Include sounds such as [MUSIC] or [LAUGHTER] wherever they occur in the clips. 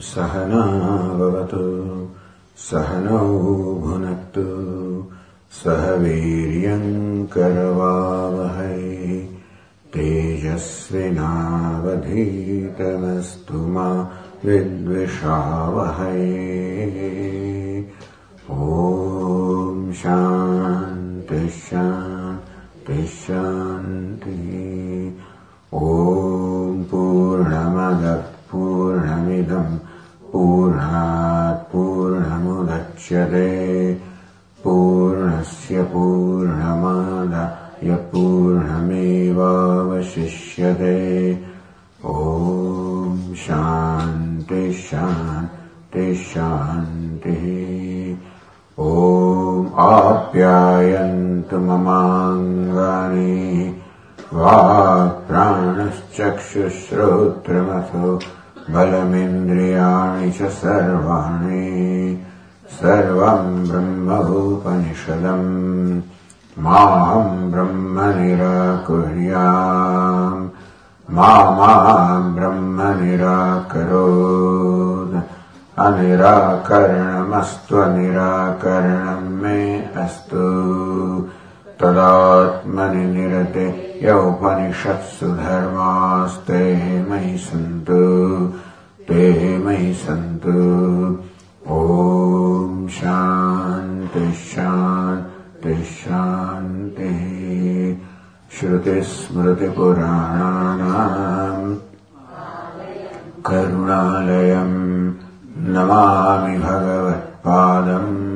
सहनावतु सहनौ भुनक्तु, सह वीर्यङ्करवावहै तेजस्विनावधीतमस्तु मा विद्विषावहै। ॐ शान्तिः शान्तिः शान्तिः। ॐ पूर्णमदः पूर्णमिदम्। पूर्णात् पूर्णमुदच्यते। पूर्णस्य पूर्णमादाय पूर्णमेवावशिष्यते। ॐ शान्तिः शान्तिः शान्तिः। ॐ आप्यायन्तु ममाङ्गानि। वाक्प्राणश्चक्षुश्रोत्रमथो बलमिन्द्रियाणि च सर्वाणि सर्वम् ब्रह्मोपनिषदम् माम् ब्रह्म निराकुर्याम् मा माम् ब्रह्म निराकरोत् अनिराकरणमस्तु निराकरणम् मे अस्तु तदात्मनि निरते यौपनिषत्सु धर्मास्ते मयि सन्तु ते मयि सन्तु। ॐ शान्तिः शान्तिः शान्तिः। श्रुतिस्मृतिपुराणानाम् करुणालयम् नमामि भगवत्पादम्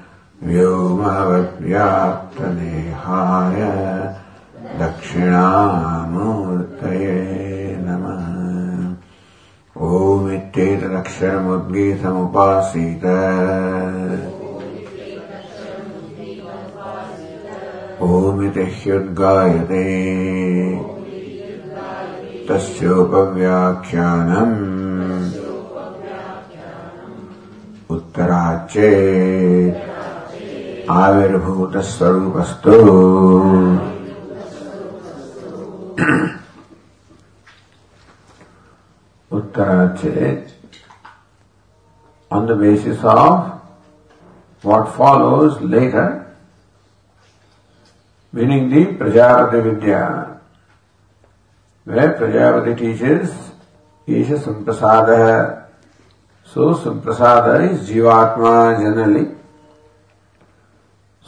व्योमवद्व्याप्तदेहाय दक्षिणामूर्तये नमः। ओमित्येतदक्षरमुद्गीतमुपासीत ओमिति ह्युद्गायते। तस्योपव्याख्यानम्। उत्तराच्चेत् आविर्भूतस्वरूपस्तु Uttarachit on the basis of what follows later, meaning the Prajapati Vidya, where Prajapati teaches Isha Samprasada. So Samprasada is Jivatma generally.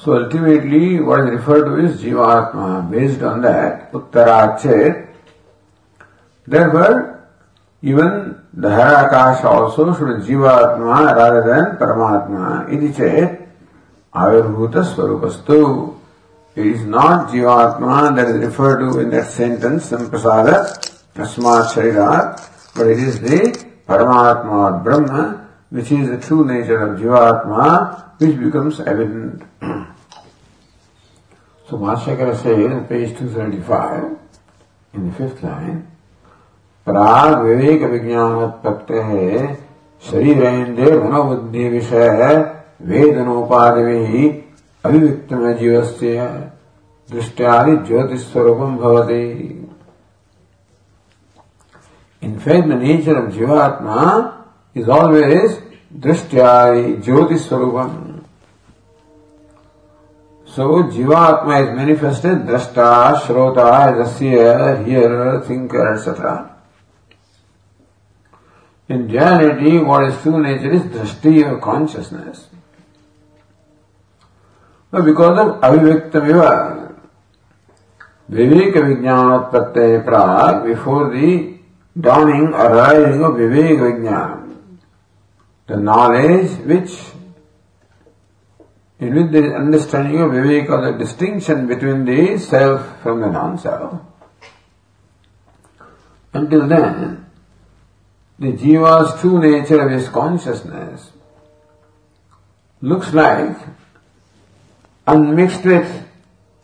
So ultimately what is referred to is Jivatma. Based on that, Uttarachet. Therefore, even the Harakasha also should Jivatma rather than Paramatma. Iti chet Avirbhuta Swarupastu. It is not Jivatma that is referred to in that sentence, Samprasada, Asmat Sharirat, but it is the Paramatma or Brahma, which is the true nature of Jivatma, which becomes evident. So Bhashyakara says on page 235, in the fifth line, प्राग विवेक विज्ञानोत्पत्ति है शरीरेन्द्रिय मनोबुद्धि विषय वेदनोपाधि अभिव्यक्त में जीव से दृष्टियादि ज्योतिस्वरूपम भवति In fact, the nature of Jivatma is always Drishtya Jyoti Swarupam. So, Jivatma is manifested Drashta, Shrota, as a seer, hearer, thinker, etc. In reality, what is true nature is drashti or consciousness. But because of avivyakta viveka vijnanotpatte prag, before the dawning arising of viveka vijnana, the knowledge which in is understanding of viveka, the distinction between the self from the non-self. Until then, the jiva's true nature of his consciousness looks like unmixed with,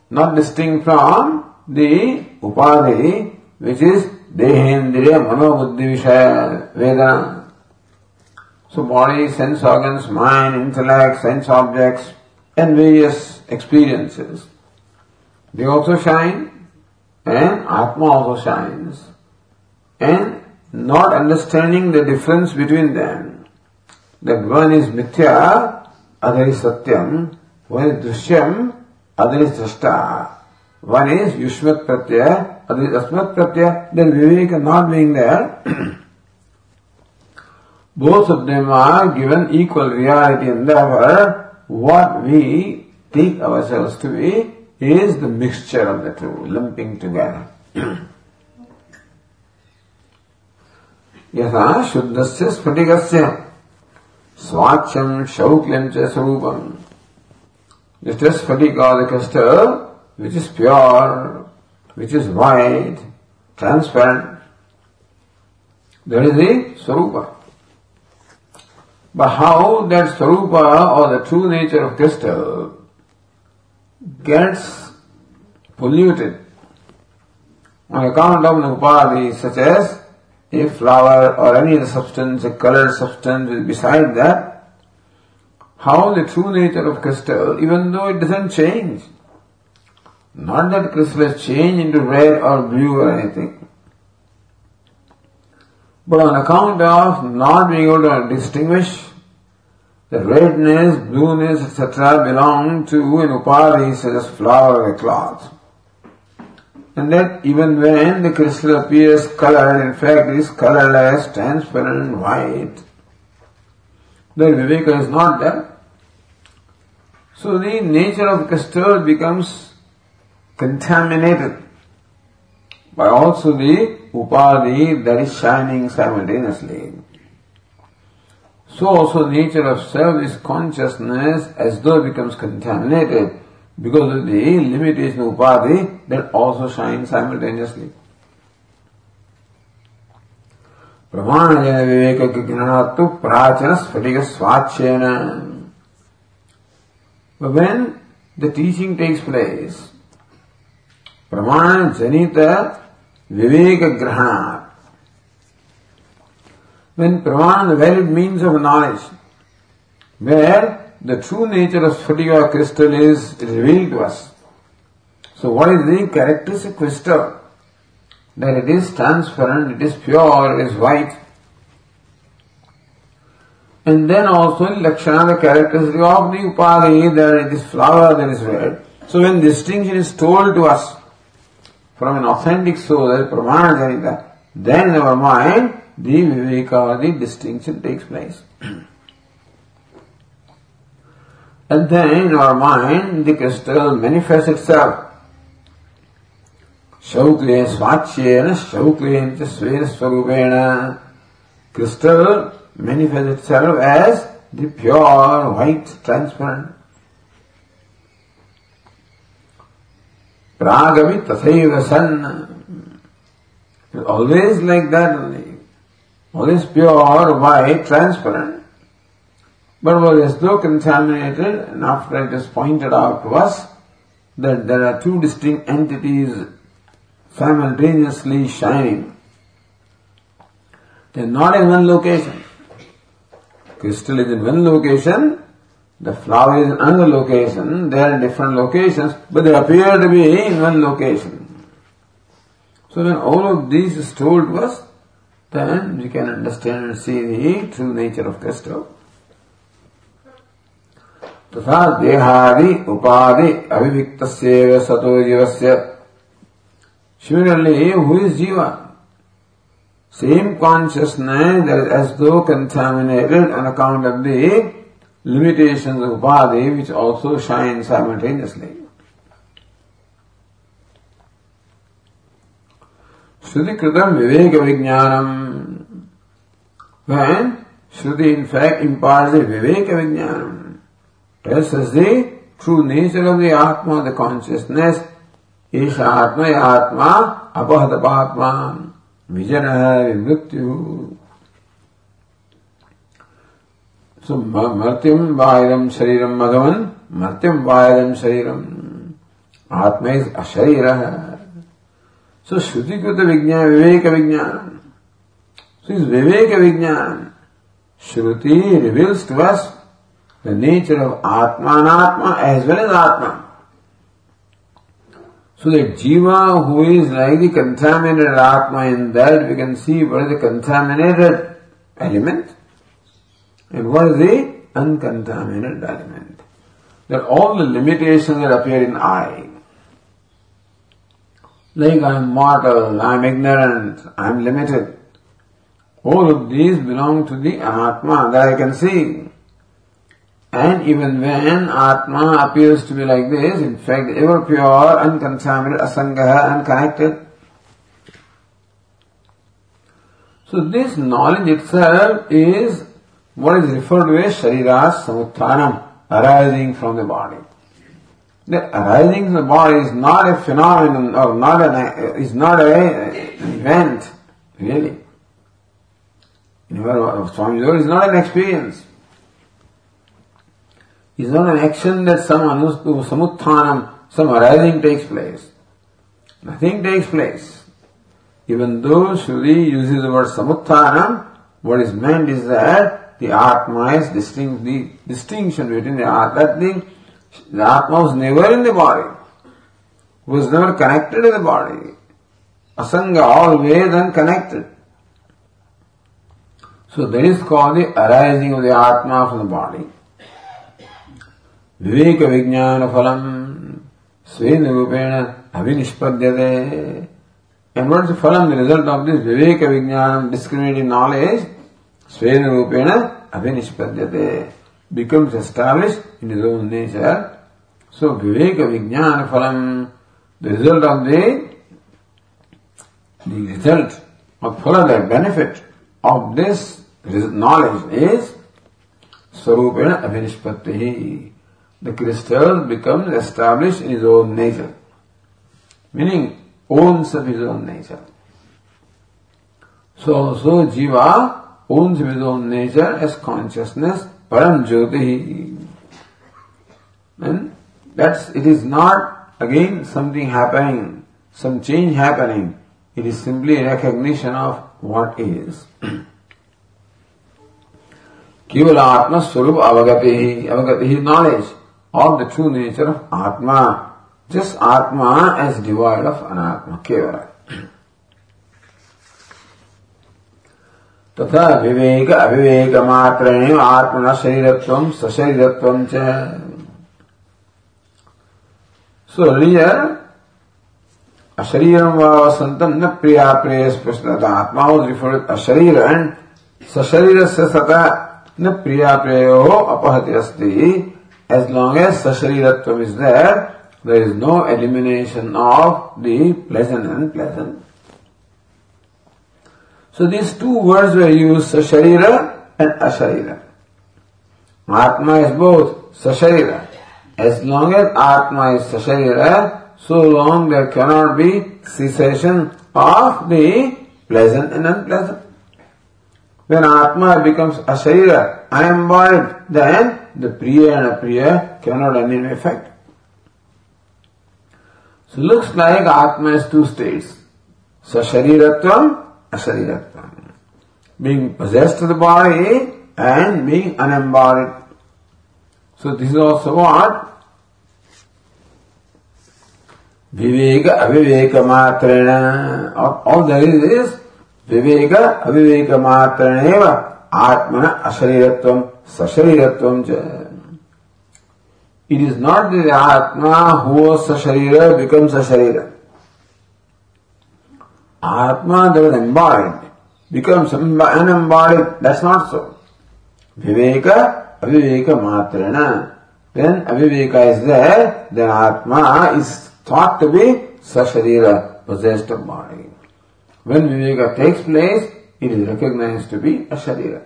not distinct from the upadhi, which is dehendriya manobuddhi vishaya vedana. So body, sense organs, mind, intellect, sense objects, and various experiences. They also shine, and Atma also shines. And not understanding the difference between them, that one is mithya, other is satyam, one is drishyam, other is drashta. One is yushmat pratyaya, other is asmat pratyaya, then viveka not being there. [CLEARS THROAT] Both of them are given equal reality and therefore what we take ourselves to be is the mixture of the two, lumping together. यथा शुद्धस्य स्फटिकस्य स्वाच्छम शौक्ल्यम च स्वरूपम Just as Sphatika, the crystal, which is pure, which is white, transparent, that is the Swarupa. But how that Swarupa or the true nature of crystal gets polluted on account of an such as a flower or any other substance, a colored substance beside that, how the true nature of crystal, even though it doesn't change. Not that crystal has changed into red or blue or anything. But on account of not being able to distinguish the redness, blueness, etc. belong to an upadhi such as flower or a cloth. And that even when the crystal appears colored, in fact is colorless, transparent, white, the Viveka is not there. So the nature of crystal becomes contaminated by also the upadhi that is shining simultaneously. So also nature of self is consciousness as though it becomes contaminated because of the limitation of upadhi that also shines simultaneously. But when the teaching takes place, pramana janita viveka grahana. When pramana, the valid means of knowledge, where the true nature of Sphatika crystal is revealed to us. So what is the characteristic crystal? that it is transparent, it is pure, it is white. And then also in Lakshana, the characteristic of the Upadhi, that it is flower, that is red. So when distinction is told to us from an authentic soul, that Pramana Janita, then in our mind, the Viveka, the distinction takes place. [CLEARS THROAT] and then in our mind, the crystal manifests itself शौक्ले स्वाच्येन शौक्लेन च स्वेन स्वरूपेण crystal manifests itself as the pure, white, transparent. Pragavi tathaiva san. Always like that. Always pure, white, transparent. But was as though contaminated, and after it is pointed out to us that there are two distinct entities simultaneously shining. They are not in one location. Crystal is in one location, the flower is in another location, they are in different locations, but they appear to be in one location. So when all of this is told to us, then we can understand and see the true nature of crystal. तथा देहादि उपाधि अभिव्यक्त सतो जीवस्य Similarly, who is Jiva? Same consciousness that is as though contaminated on account of the limitations of body which also shine simultaneously. Shruti Kritam Viveka Vijnanam. When Shruti in fact imparts the Viveka Vijnanam, tells us the true nature of the Atma, the consciousness, ईश आत्मा आत्मा अपहत पात्मा vision so मर्त्यम बाहिरम शरीरम मगमन मर्त्यम बाहिरम शरीरम। आत्मा इज़ अशरीर। सो श्रुतिकृत विज्ञान विवेक विज्ञान सो इज़ विवेक विज्ञान श्रुति reveals to us the nature of Atma as well as Atma. So that Jiva, who is like the contaminated Atma, in that we can see what is the contaminated element. And what is the uncontaminated element. That all the limitations that appear in I. Like I am mortal, I am ignorant, I am limited. All of these belong to the Atma that I can see. And even when Atma appears to be like this, in fact, ever pure, uncontaminated, asangaha, unconnected. So this knowledge itself is what is referred to as Shariras Samuttanam, arising from the body. The arising from the body is not a phenomenon or not an, is not an event, really. Swami is not an experience It's not an action that some samuttanam, some arising takes place. Nothing takes place. Even though Shruti uses the word samuttanam, what is meant is that the Atma is distinct, the distinction between the Atma, the, the Atma was never in the body, was never connected to the body. Asanga, always unconnected. So that is called the arising of the Atma from the body. विवेक विज्ञान फलम स्वेन अभिनिष्पद्यते And what is the phalam, the result of this viveka vijnanam, discriminating knowledge, svena rupena abhinishpadyate, becomes established in his own nature. So viveka vijnana phalam, the result of the, the result of the benefit of this knowledge is swarupena abhinishpatti. the crystal becomes established in his own nature, meaning owns of his own nature. So, so Jiva owns his own nature as consciousness, Param Jyoti. And that's, it is not again something happening, some change happening. It is simply recognition of what is. केवल आत्मा स्वरूप अवगति ही अवगति ही knowledge of the true nature of Atma. Just Atma as devoid of Anatma, Kevala. तथा विवेक अविवेक मात्र आत्मन शरीरत्व सशरीरत्व च। सुरीय अशरीरम वा न प्रिया प्रिय स्पष्ट आत्मा अशरीर सशरीर से सता न प्रिया प्रिय अपहति अस्त। As long as सशरीरत्व is there there is no elimination of the pleasant and pleasant So these two words were used, Sasharira and Asharira. Atma is both Sasharira. As long as Atma is Sasharira, so long there cannot be cessation of the pleasant and unpleasant. When Atma becomes Asharira, I am embodied, then the Priya and Apriya cannot have any effect. So looks like Atma has two states. Sashariratvam, Asaridattam. Being possessed of the body and being unembodied. So this is also what? विवेक अविवेक मात्रेण all there is is विवेक अविवेक मात्रेण एव आत्मन अशरीरत्वम it is not the Atma who सशरीर becomes अशरीर Atma that was embodied becomes unembodied. That's not so. Viveka, aviveka matrana. When aviveka is there, then Atma is thought to be Sasharira, possessed of body. When Viveka takes place, it is recognized to be a Sharira.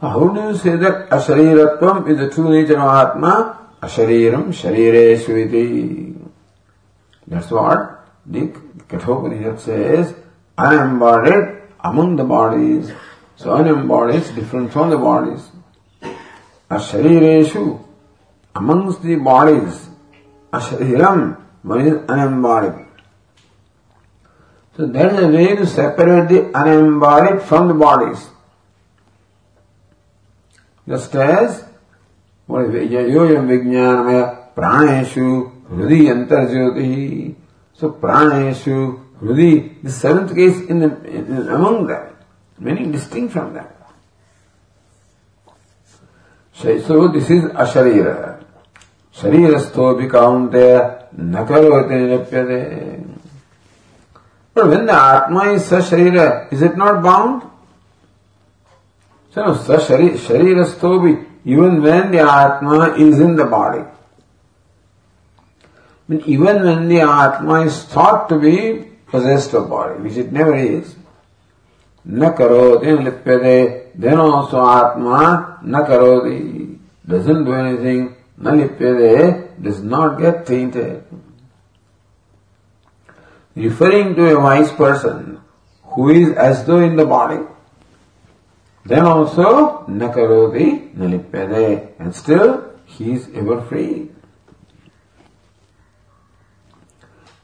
How do you say that ashariratvam is the true nature of Atma? Ashariram sharireshu iti. That's what the Kathopanishad says, unembodied among the bodies. So unembodied is different from the bodies. Asharireshu, amongst the bodies, Ashariram, one is unembodied. So there is a way to separate the unembodied from the bodies. Just as yoyam vijnanamaya praneshu hrudi antarjyoti. So praneshu hrudi, the seventh case in among them, meaning distinct from them. So this is asharira. Sharirastho kaunte nakaroti nirapyate. But when the Atma is sasharira, is it not bound? So no, sasharira even when the Atma is in the body I mean, even when the Atma is thought to be possessed of body, which it never is, न करोति लिप्यते then also Atma न करोति doesn't do anything, न लिप्यते does not get tainted. Referring to a wise person who is as though in the body, then also न करोति न लिप्यते and still he is ever free.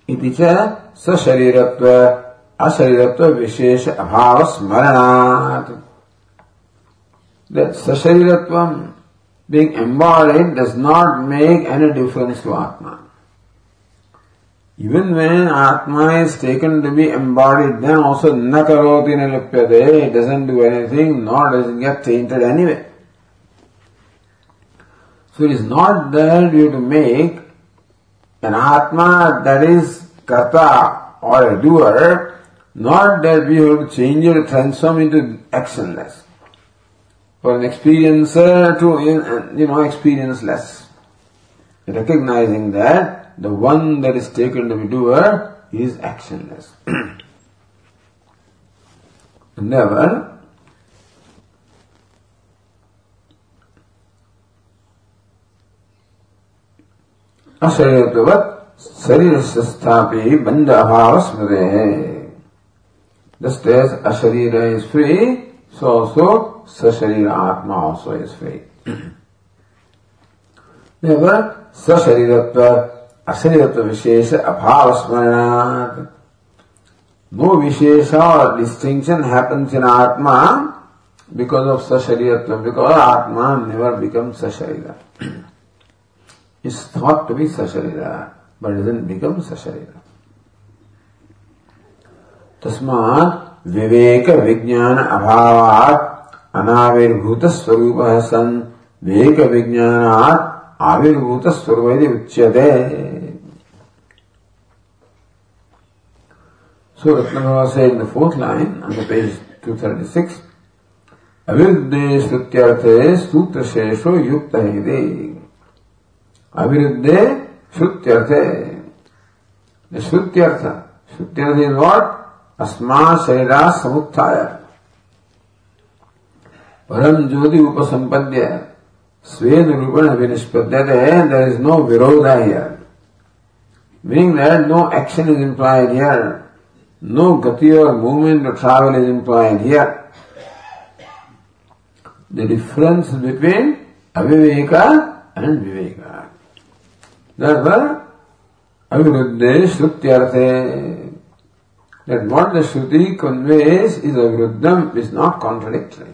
इति च सशरीरत्व अशरीरत्व विशेष अभाव स्मरणात् that sashariratvam being embodied does not make any difference to Atma. Even when Atma is taken to be embodied, then also nakaroti nilipyate, it doesn't do anything, nor does it get tainted anyway. So it is not that you have to make an Atma that is kata or a doer, not that we have to change it, transform into actionless. For an experiencer to, you know, experience less. Recognizing that the one that is taken to be doer is actionless. [CLEARS THROAT] Never अशयतवत शरीर स्थापी बंद अभाव स्मृति है अशरीर स्त्री सो सो सशरीर आत्मा सो स्त्री सशरीरत्व अशरीरत्व विशेष अभाव स्मरणात no विशेष और distinction happens in Atma because of सशरीरत्व because Atma never become सशरीर is thought to be Sasharira, but doesn't become Sasharira. तस्मात् विवेक विज्ञान अभावात् अनाविर्भूत स्वरूप सन विवेक विज्ञानात् आविर्भूत स्वरूप उच्यते So Ratnabhava said in the fourth line on the page 236, अविरुद्धे श्रुत्यर्थे सूत्र शेषो युक्त है अविरुद्धे श्रुत्यर्थे श्रुत्यर्थ श्रुत्यर्थ इज वॉट अस्मा शरीरा समुत्थाय परम ज्योति उपसंपद्य स्वेद रूपेण विनिष्पद्यते देर इज नो विरोध here meaning that no action is implied here, no gati or movement or travel is implied here. The difference between aviveka and viveka. Therefore, aviruddhe shrutyarthe that what the Shruti conveys is a Vruddham is not contradictory.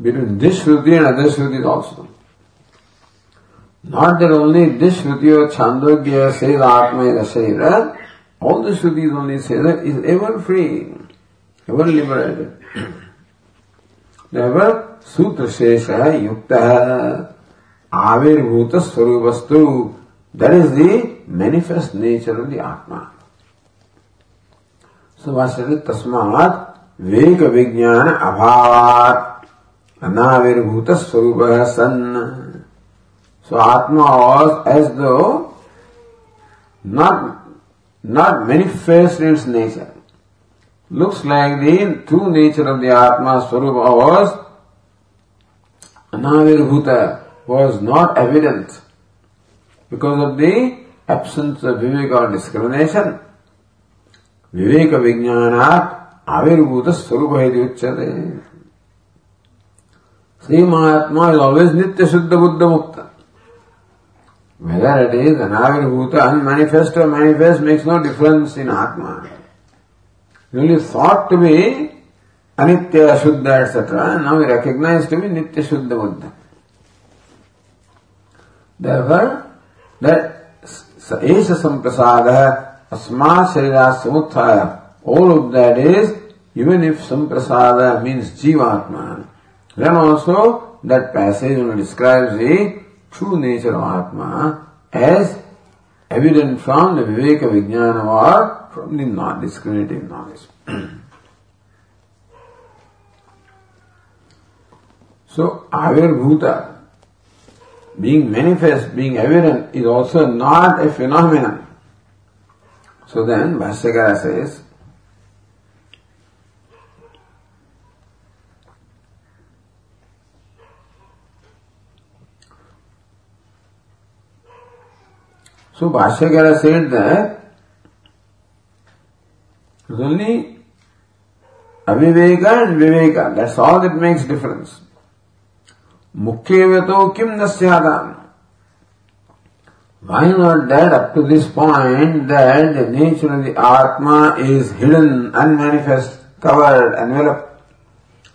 Between this Shruti and other Shrutis also. Not that only this Shruti or Chandogya says Atma is Ashaira, all the Shrutis only say that is ever free, ever liberated. Therefore, Sutra Shesha आविर्भूत स्वरूप वस्तु दर is the manifest nature of the Atma सुभाषित तस्मात वेग विज्ञान अभाव अनाविर्भूत स्वरूप सन। So Atma was as though not not manifest its nature looks like the true nature of the Atma स्वरूप was अनाविर्भूत है was not evident because of the absence of vivek or discrimination. विवेक विज्ञानात् आविर्भूत स्वरूप है उच्चते श्री महात्मा इज़ ऑलवेज नित्य शुद्ध बुद्ध मुक्त whether it is अनाविर्भूत अनमेनिफेस्ट और manifest makes no difference in Atma really thought to be anitya, shuddha, etc. Now we recognize to be nitya, shuddha, buddha. Therefore, that Esha Samprasada Asma Sharira Samuthaya, all of that is, even if Samprasada means Jivatma, then also that passage only describes the true nature of Atma as evident from the Viveka Vijnana or from the non discriminative knowledge. so, Avirbhuta, being manifest, being evident, is also not a phenomenon. So then, Bhashyakara says, So Bhashyakara said that it's only aviveka and viveka. That's all that makes difference. Why not that up to this point that the nature of the Atma is hidden, unmanifest, covered, enveloped,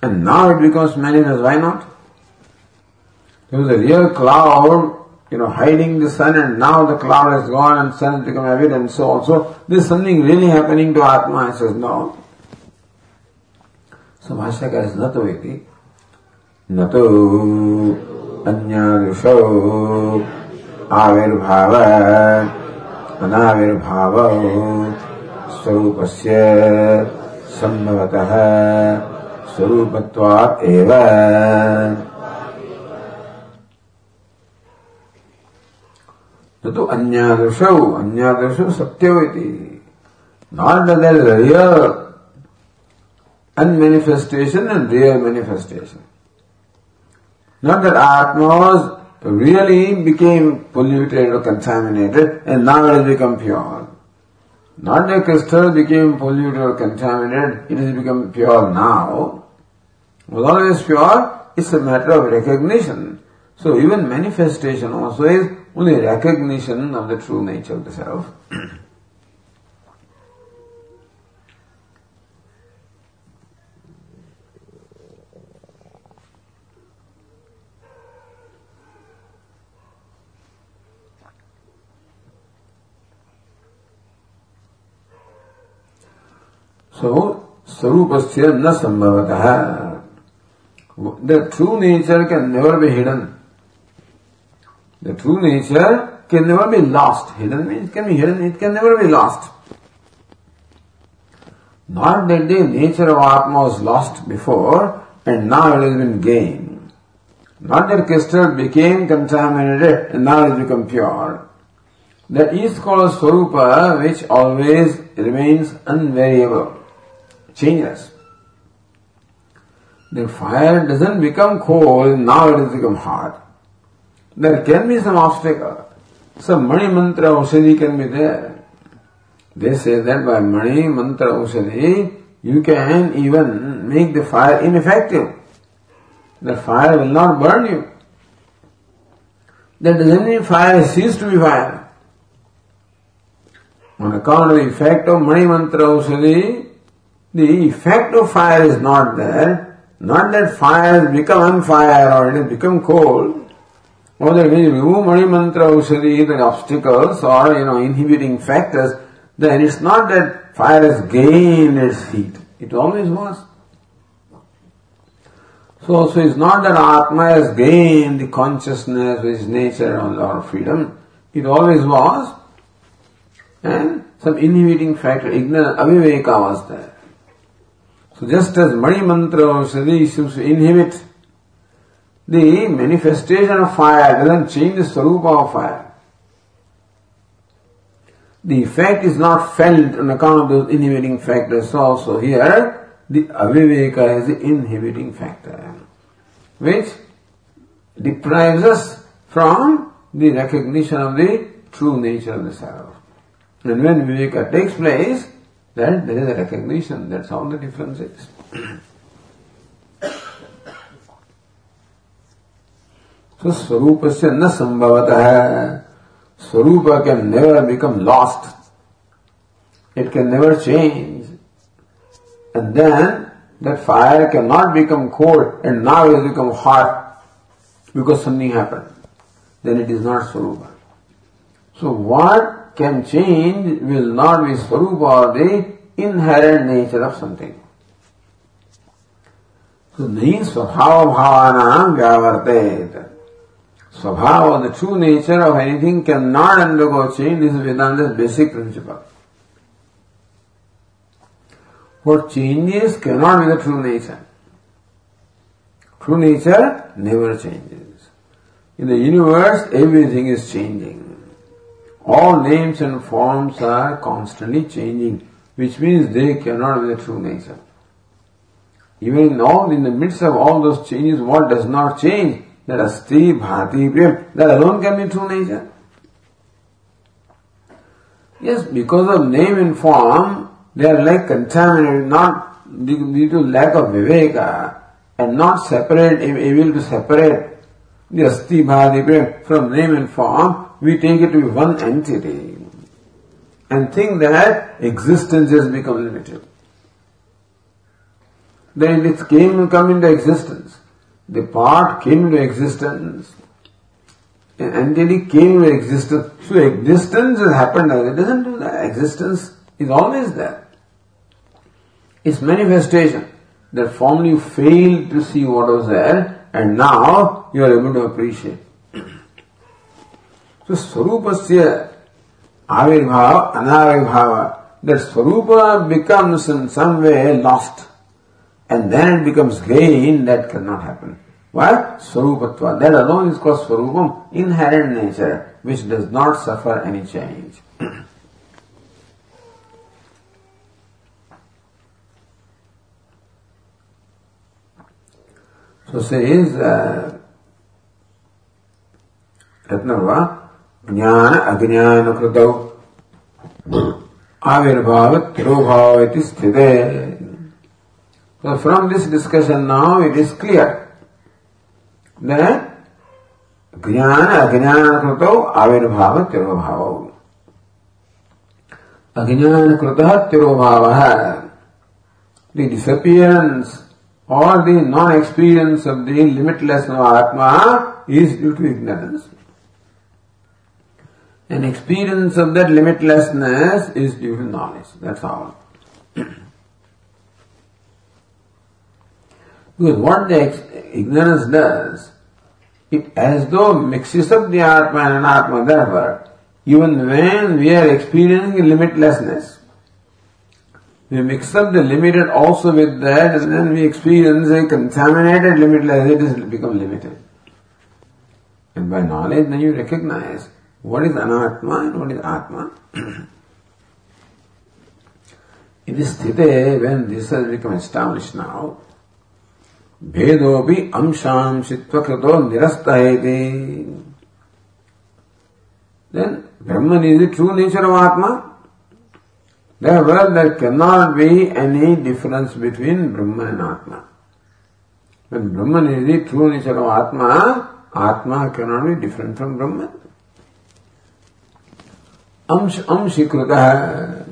and now it becomes manifest, why not? There was a real cloud you know, hiding the sun and now the cloud has gone and sun has become evident. So also, there's something really happening to Atma. He says, no. So Bhashyaka is not Viti. नतो अन्यादृशो आविर्भाव, अनाविर्भाव स्वरूपस्य संभवतः स्वरूपत्वात् एव। न तो अन्यादृश अन्यादृश सत्यौ इति। Not the real unmanifestation and real manifestation Not that Atmas really became polluted or contaminated and now it has become pure. Not that crystal became polluted or contaminated, it has become pure now. Was always pure, it's a matter of recognition. So even manifestation also is only recognition of the true nature of the self. [CLEARS THROAT] so, Sarupasya na sambhavataha. The true nature can never be hidden. The true nature can never be lost. Hidden means it can be hidden, it can never be lost. Not that the nature of Atma was lost before and now it has been gained. Not that crystal became contaminated and now it has become pure. That is called Swarupa which always remains unvariable, changeless. The fire doesn't become cold, now it has become hot. There can be some obstacle. Some Mani Mantra Aushadhi can be there. They say that by Mani Mantra Aushadhi, you can even make the fire ineffective. The fire will not burn you. That doesn't mean fire cease to be fire. On account of the effect of Mani Mantra Aushadhi, the effect of fire is not there. Not that fire has become on fire or it has become cold. Or that remove Mani Mantra Aushadhi, the obstacles or, you know, inhibiting factors, then it's not that fire has gained its heat. It always was. So, so it's not that Atma has gained the consciousness with its nature or freedom. It always was. And some inhibiting factor, ignorance, aviveka was there. So just as Mani Mantra Aushadhi seems to inhibit the manifestation of fire doesn't change the sarupa of fire. The effect is not felt on account of those inhibiting factors. Also here, the aviveka is the inhibiting factor, which deprives us from the recognition of the true nature of the self. And when viveka takes place, that, there is a recognition, that's all the difference is. so Swarupasya na sambhavata Swarupa can never become lost. It can never change. And then that fire cannot become cold and now it has become hot because something happened. Then it is not Swarupa. So what can change will not be swarup or the inherent nature of something. So nahi swabhava bhavanam gavartet. Swabhava, the true nature of anything cannot undergo change. This is Vedanta's basic principle. What changes cannot be the true nature. True nature never changes. In the universe, everything is changing. All names and forms are constantly changing, which means they cannot be the true nature. Even in all, in the midst of all those changes, what does not change? that asti, bhati, prem, that alone can be true nature. Yes, because of name and form, they are like contaminated, not due to lack of viveka, and not separate, able to separate the asti, bhati, prem from name and form, we take it to be one entity and think that existence has become limited. Then it came and come into existence the part came into existence. An entity came into existence. So existence has happened. It doesn't do that. Existence is always there. It's manifestation that formerly you failed to see what was there and now you are able to appreciate. So Swarupasya Avirbhava, Anavirbhava, that Swarupa becomes in some way lost and then it becomes gain, that cannot happen. Why? Swarupatva. That alone is called Swarupam, inherent nature, which does not suffer any change. [CLEARS THROAT] So says uh, Ratnava, Jnana Ajnana Kradav. Avirbhavat Tirobhavati Sthite. So from this discussion now it is clear that Jnana Ajnana Kradav Avirbhavat Tirobhavav. Ajnana Kradav Tirobhavah. The disappearance or the non-experience of the limitless Atma is due to ignorance. An experience of that limitlessness is due to knowledge. That's all. [CLEARS THROAT] Because what the ignorance does, it as though mixes up the Atma and Anatma. Therefore, even when we are experiencing limitlessness, we mix up the limited also with that and then we experience a contaminated limitless, it has become limited. And by knowledge then you recognize what is anatma and what is atma. [CLEARS THROAT] In this sthite, when this has become established now, भेदोपि अंशांशित्व कृतो निरस्त then Brahman is the true nature of Atma. Therefore, there cannot be any difference between Brahman and Atma. When Brahman is the true nature of Atma, Atma cannot be different from Brahman. Amsh amshikrita.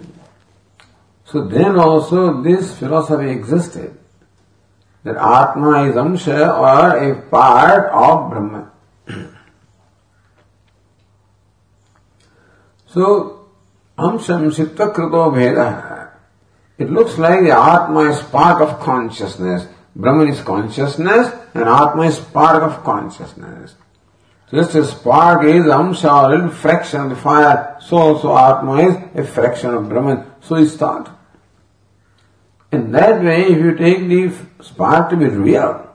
So then also this philosophy existed that Atma is Amsha or a part of Brahman. [CLEARS THROAT] so, Amsham Sitva Krito Veda. It looks like the Atma is part of consciousness. Brahman is consciousness and Atma is part of consciousness. Just as spark is Amsha a little fraction of the fire, so also Atma is a fraction of Brahman. So is thought. In that way, if you take the spark to be real,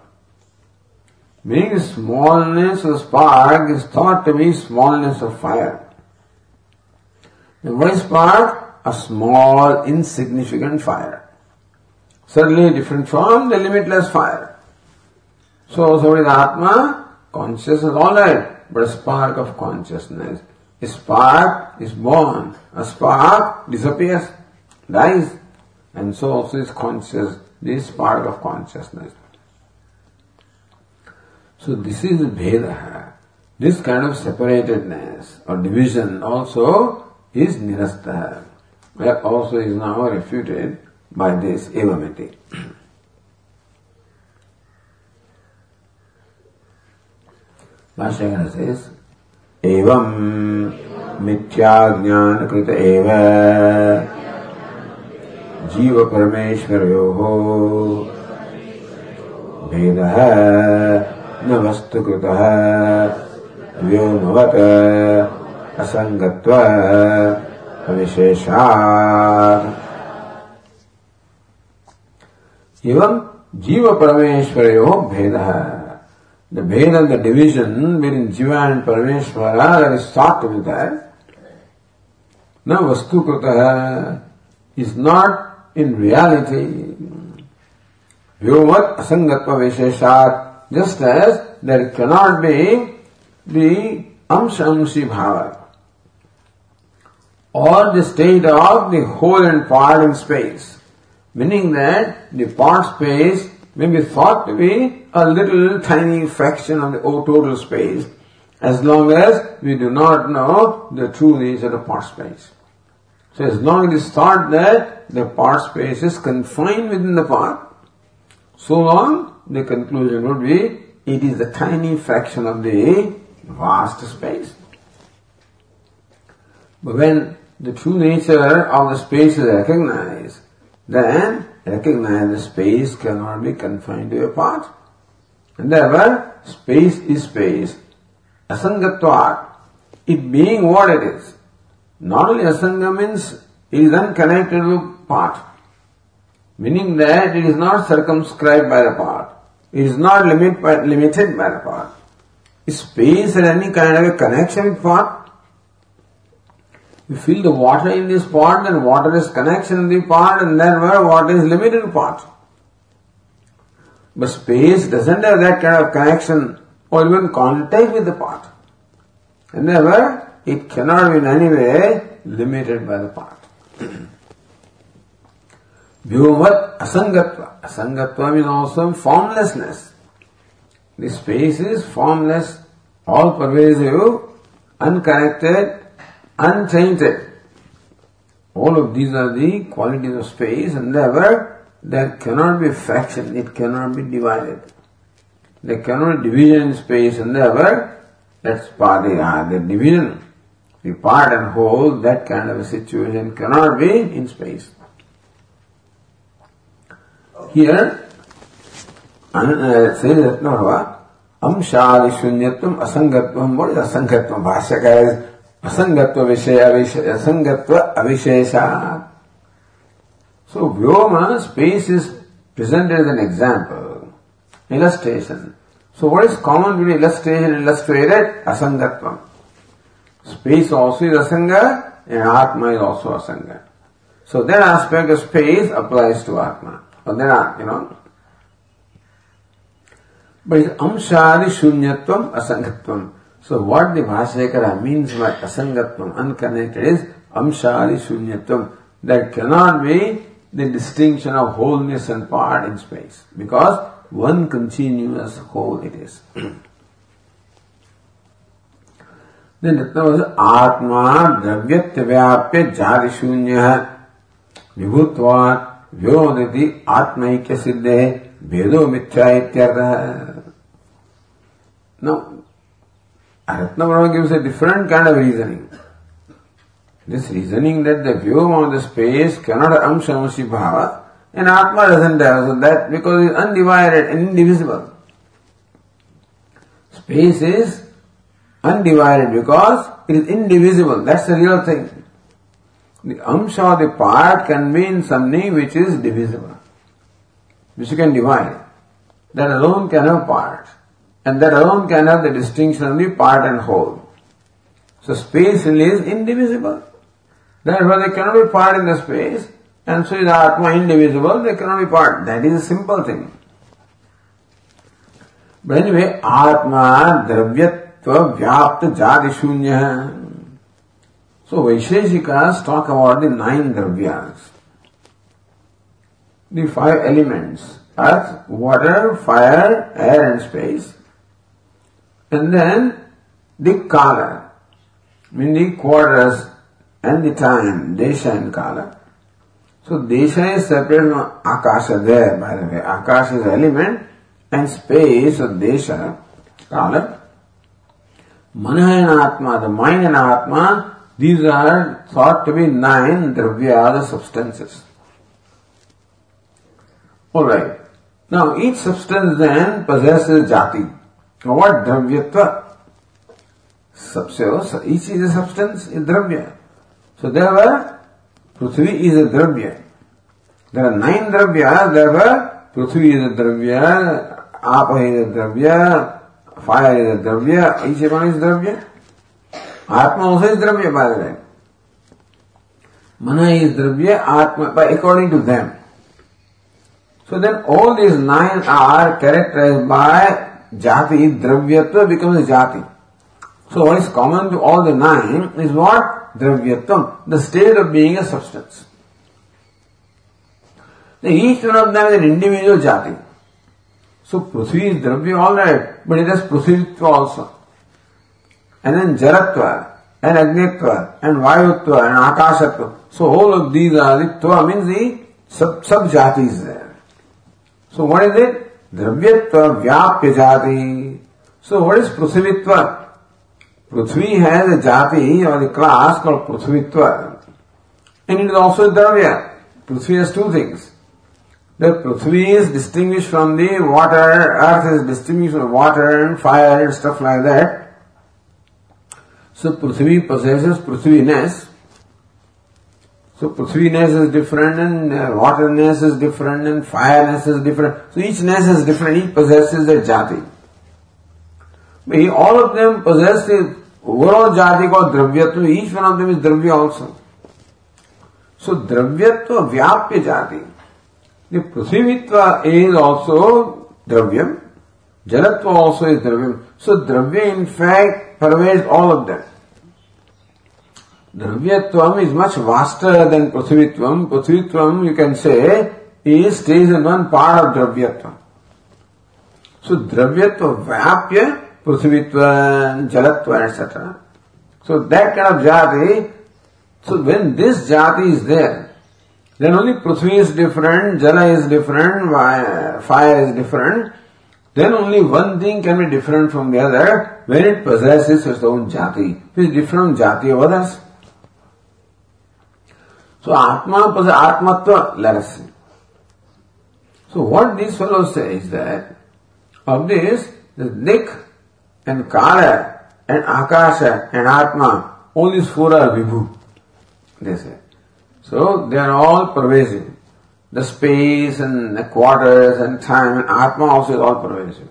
meaning smallness of spark is thought to be smallness of fire. What is spark? A small, insignificant fire. Certainly different from the limitless fire. So, so with Atma, consciousness, alright, but a spark of consciousness. A spark is born, a spark disappears. dies. And so also is conscious, this part of consciousness. So this is Veda. This kind of separatedness or division also is nirasta. That also is now refuted by this evamiti. भाष्यकार says एवं मिथ्याज्ञान कृत एव जीव परमेश्वरयोः भेदः न वस्तुकृतः व्योमवत् असंगत्व विशेषा जीव परमेश्वर यो भेद द भेद the division between jiva and Parameshvara are with न वस्तु कृत इज़ नॉट इन रियलिटी व्योमत असंगत्व विशेषात just as there cannot be the अंश अंशी भाव or the state of the whole and part in space, meaning that the part space may be thought to be a little tiny fraction of the total space as long as we do not know the true nature of the part space. So as long as it is thought that the part space is confined within the part, so long the conclusion would be it is a tiny fraction of the vast space. But when the true nature of the space is recognized, then recognize the space cannot be confined to a part. And therefore, space is space. Asangatvat, it being what it is. Not only asanga means it is unconnected with part. Meaning that it is not circumscribed by the part. It is not limit by, limited by the part. Space has any kind of a connection with part. You feel the water in this pot, then water is connection in the pot, and then water is limited pot. But space doesn't have that kind of connection or even contact with the pot. And therefore, it cannot be in any way limited by the pot. [CLEARS THROAT] Vyumat asangatva. Asangatva means also formlessness. The space is formless, all pervasive, unconnected, untainted. All of these are the qualities of space and therefore there cannot be fraction, it cannot be divided. There cannot be division in space and therefore that's part of the division. The part and whole, that kind of a situation cannot be in space. Here, uh, says Ratnava, Amshadi Shunyatvam Asangatvam. What is Asangatvam? Bhashyaka is असंगत्व विषय असंगत्व अविशेषा। So Vyom space is presented as an example illustration so what is common between illustration illustrated असंगत्व space also is असंग and Atma is also असंग so then aspect of space applies to Atma और then you know but अंशादि शून्यत्व असंगत्व So what the Bhashyakara means by asangatvam, unconnected, is amshadi shunyatvam. There cannot be the distinction of wholeness and part in space because one continuous whole it is. [CLEARS THROAT] then Ratna Atma dravyatya vyapya jati shunya vibhutvat vyodati atmaikya siddhe bhedo mithya. Now, Ratnavarma gives a different kind of reasoning. This reasoning that the view of the space cannot amshamasi bhava, and Atma doesn't have, so that because it is undivided and indivisible. Space is undivided because it is indivisible. That's the real thing. The amsha the part can mean something which is divisible, which you can divide. That alone can have parts. And that alone can have the distinction of the part and whole. So space is indivisible. Therefore there cannot be part in the space, and so is Atma indivisible, there cannot be part. That is a simple thing. But anyway, Atma dravyatva vyapya jadi shunya. So Vaisheshikas talk about the nine dravyas. the five elements earth, water, fire, air, and space. And then the kala, meaning the quarters and the time, desha and kala. So desha is separate from akasha there, by the way. Akasha is element and space of desha, kala. Mana and Atma, the mind and Atma, these are thought to be nine dravya, the substances. Alright. Now each substance then possesses jati. What द्रव्यत्व सबसे इस is a substance is द्रव्य। सो there are Prithvi is a द्रव्य। There are nine द्रव्य there are Prithvi is a द्रव्य, आप is a द्रव्य fire is a द्रव्य ऐसे वन इज़ द्रव्य। आत्मा ऑल्सो इज़ द्रव्य बाय द मन इज़ द्रव्य, Atma by according to them so then all these nine are characterize by jati, dravyatva becomes jati. So what is common to all the nine is what? Dravyatvam, the state of being a substance. Now each one of them is an individual jati. So Prithvi is Dravya alright, but it has Prithvitva also. And then Jaratva, and Agnitva, and Vayutva, and Akashatva. So all of these are the Tva means the sub, sub jatis there. So what is it? Dravyatva Vyapya Jati. So what is Prithvitva? Prithvi has a jati or a class called Prithvitva. And it is also a Dravya. Prithvi has two things. The Prithvi is distinguished from the water, earth is distinguished from water and fire and stuff like that. So Prithvi possesses Prithviness. So Prithviness is different and uh, waterness is different and fireness is different. So each ness is different, each possesses a jati. But he, all of them possess the overall jati called dravyatva, each one of them is dravya also. So dravyatva vyapya jati. The prithivitva is also dravyam, jalatva also is dravyam. So dravya in fact pervades all of them. Dravyatvam is much vaster than Prithivitvam. Prithivitvam, you can say, is stays in one part of Dravyatvam. So Dravyatva Vyapya, Prithivitva, Jalatva, etc. So that kind of jati, so when this jati is there, then only Prithvi is different, Jala is different, fire is different, then only one thing can be different from the other when it possesses its own jati. It is different from jati of others. So Atma possesses Atmatva, let us see. So what these fellows say is that of this, the Dik and Kala and Akasha and Atma, all these four are Vibhu, they say. So they are all pervasive. The space and the quarters and time and Atma also is all pervasive.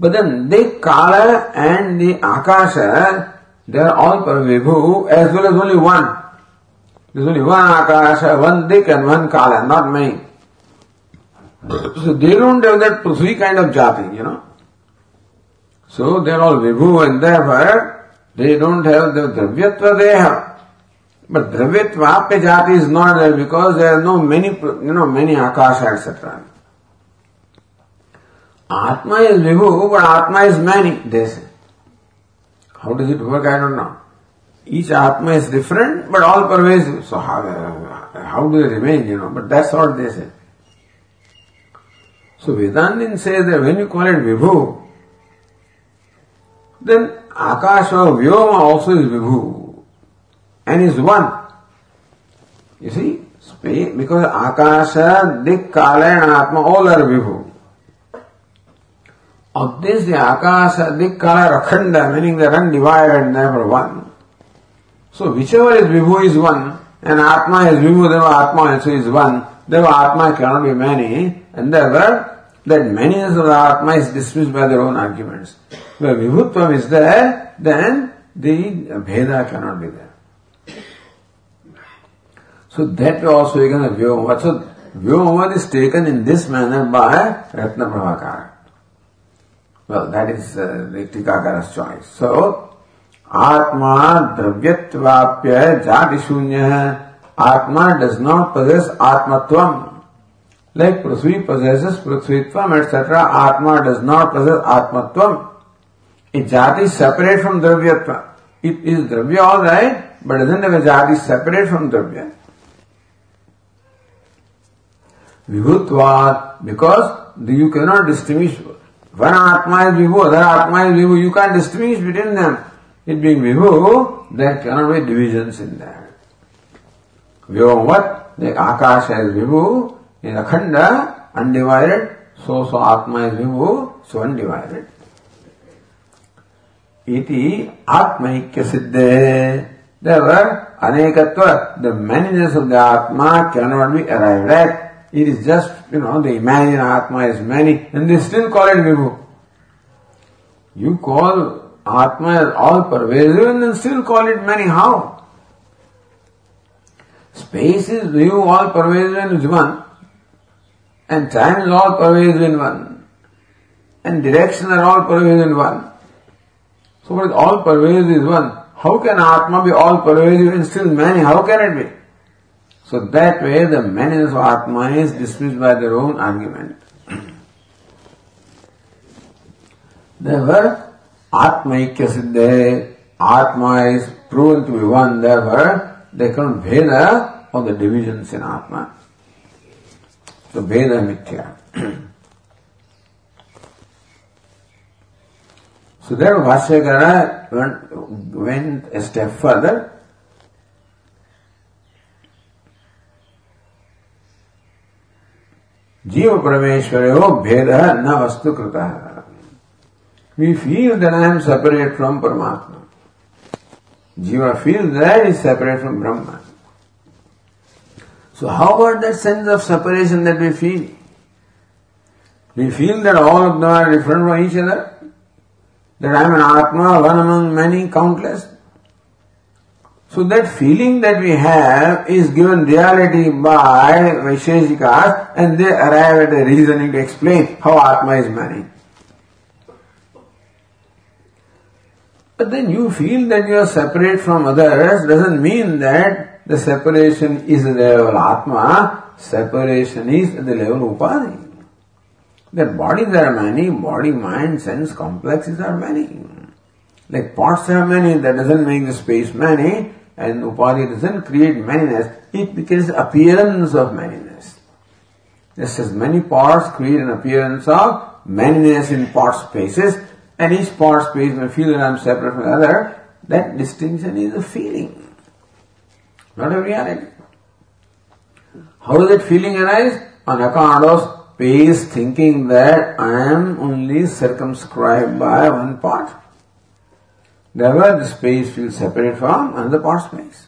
But then the Kala and the Akasha, they are all Vibhu as well as only one. There's only one Akasha, one Dik and one Kala, not many. So they don't have that Prithvi kind of jati, you know. So they are all Vibhu and therefore they don't have the Dravyatva they have. But Dravyatva jati is not there because there are no many, you know, many Akasha, etc. Atma is Vibhu, but Atma is many, they say. How does it work? I don't know. Each Atma is different, but all pervasive. So how, how do they remain, you know? But that's what they say. So Vedantin says that when you call it Vibhu, then Akasha Vyoma also is Vibhu and is one. You see? Because Akasha, Dik, Kala and Atma all are Vibhu. Of this, the Akasha, Dik, Kala, Rakhanda, meaning they are undivided, never one. So whichever is Vibhu is one, and Atma is Vibhu, therefore Atma also is one, therefore Atma cannot be many, and therefore that manyness of the Atma is dismissed by their own arguments. Where Vibhutvam is there, then the Bheda cannot be there. So that also again a Vyomavad. So Vyomavad is taken in this manner by Ratna Prabhakara. Well, that is uh, the Tikakara's choice. So, Atma Dravyattvapya Jadishunya Atma does not possess Atmatvam. Like Prithvi possesses Prithvitvam, etc. Atma does not possess Atmatvam. A jati is separate from Dravyatva. It is Dravya alright, but doesn't have a jati separate from Dravya. Vibhutvat, because you cannot distinguish one Atma is Vibhu other Atma is Vibhu you can distinguish between them it being Vibhu there cannot be division in that व्योम आकाश is विभु in अखंड undivided सो सो आत्मा is Vibhu so undivided इति आत्मैक्य सिद्धे देवर अनेकत्व the managers of the Atma cannot be arrive at It is just, you know, they imagine Atma is many and they still call it Vibhu. You call Atma as all pervasive and then still call it many. How? Space is Vibhu, all pervasive and is one. And time is all pervasive in one. And direction are all pervasive in one. So what is all pervasive is one. How can Atma be all pervasive and still many? How can it be? So that way the manyness of Atma is dismissed by their own argument. therefore, Atma Ikya Siddhe, Atma is proven to be one, therefore they cannot Veda of the divisions in Atma. So Bheda Mithya. so there Bhashyakara went, went a step further Jiva Parameshwarayo Bheda na Vastu Kritaha. We feel that I am separate from Paramatma. Jiva feels that I is separate from Brahma. So how about that sense of separation that we feel? We feel that all of them are different from each other, that I am an Atma, one among many, countless. So that feeling that we have is given reality by Vaisheshikas and they arrive at a reasoning to explain how Atma is many. But then you feel that you are separate from others doesn't mean that the separation is at the level Atma, separation is at the level Upadhi. That bodies are many, body, mind, sense complexes are many. Like parts are many, that doesn't make the space many, and Upadhi doesn't create manyness, it becomes appearance of manyness. Just as many parts create an appearance of manyness in part spaces, and each part space may feel that I am separate from the other, that distinction is a feeling, not a reality. How does that feeling arise? On account of space thinking that I am only circumscribed by one part. Never the space feels separate from another part space.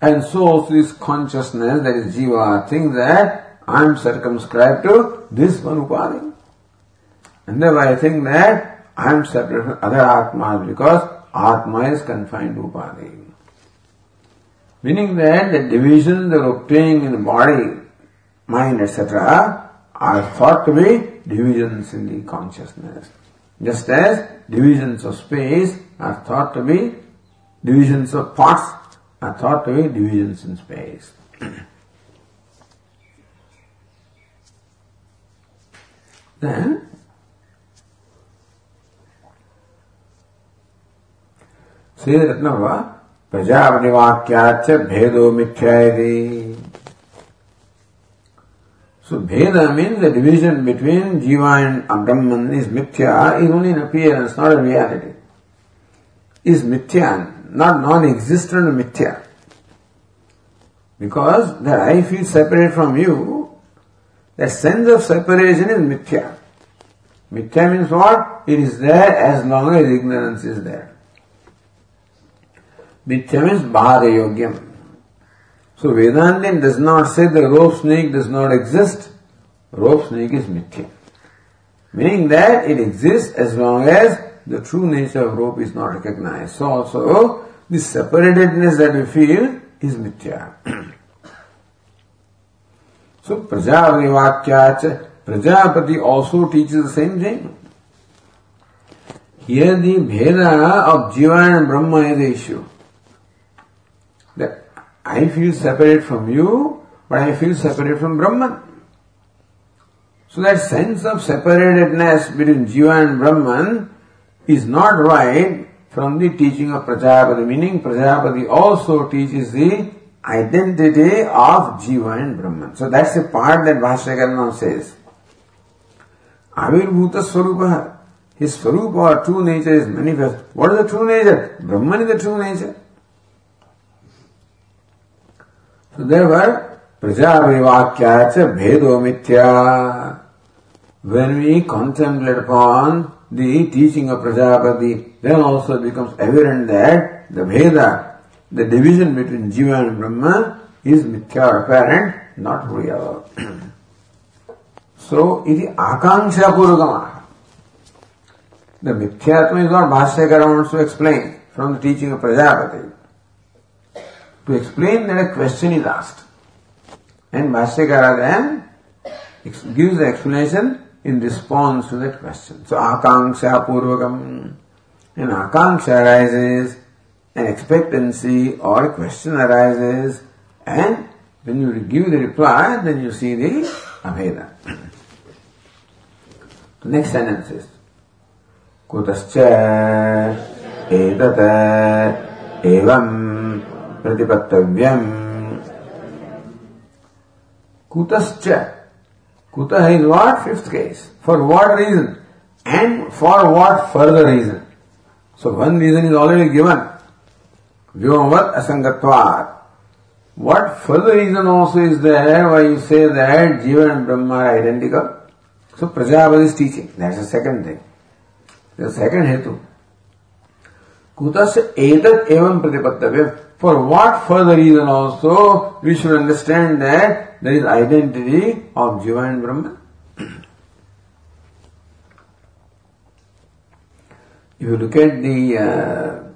And so also this consciousness, that is jiva, thinks that I am circumscribed to this one upadhi. And thereby I think that I am separate from other atmas because atma is confined to upadhi. Meaning that the divisions that are obtaining in the body, mind, etc., are thought to be divisions in the consciousness. Just as divisions of space are thought to be divisions of parts are thought to be divisions in space. [CLEARS THROAT] then श्रीरत्नवा प्रजापतिवाक्याच भेदो मिथ्या So Bheda means the division between Jiva and Brahman is Mithya is only an appearance, not a reality. Is Mithya, not non-existent Mithya. Because that I feel separate from you, that sense of separation is Mithya. Mithya means what? It is there as long as ignorance is there. Mithya means Bhada Yogyam. So Vedantin does not say the rope snake does not exist. Rope snake is mithya. Meaning that it exists as long as the true nature of rope is not recognized. So also oh, this separatedness that we feel is mithya. [CLEARS THROAT] so prajapativakyach, Prajapati also teaches the same thing. Here the Bheda of Jiva and Brahma is the issue. That I feel separate from you, but I feel separate from Brahman. So that sense of separatedness between Jiva and Brahman is not right from the teaching of Prajapati, meaning Prajapati also teaches the identity of Jiva and Brahman. So that's the part that Bhashyakar says. Avirbhuta Swarupa, his Swarupa or true nature is manifest. What is the true nature? Brahman is the true nature. So therefore, Prajapati cha bhedo. When we contemplate upon the teaching of Prajapati, then also becomes evident that the Bheda, the division between Jiva and Brahma is mithya apparent, not real. so, iti akanksha purvakam. The mithyatma is what Bhashyakara wants to explain from the teaching of Prajapati. To explain that a question is asked. And Bhashyakara then gives the explanation in response to that question. So, akanksha purvakam. An akanksha arises, an expectancy or a question arises, and when you give the reply, then you see the Abheda. [CLEARS THROAT] the next sentence is कुतश्च एतत् एवं प्रतिपत्तव्यम् कुतश्च कुतः is what? Fifth case. For what reason? And for what further reason? So one reason is already given. Vyomvat asangatvat. What further reason also is there why you say that Jiva and Brahma are identical? So Prajapati is teaching. That's the second thing. The second hetu. Kutasya etat evam pratipattavyam. For what further reason also we should understand that there is identity of Jiva and Brahman? If you look at the uh,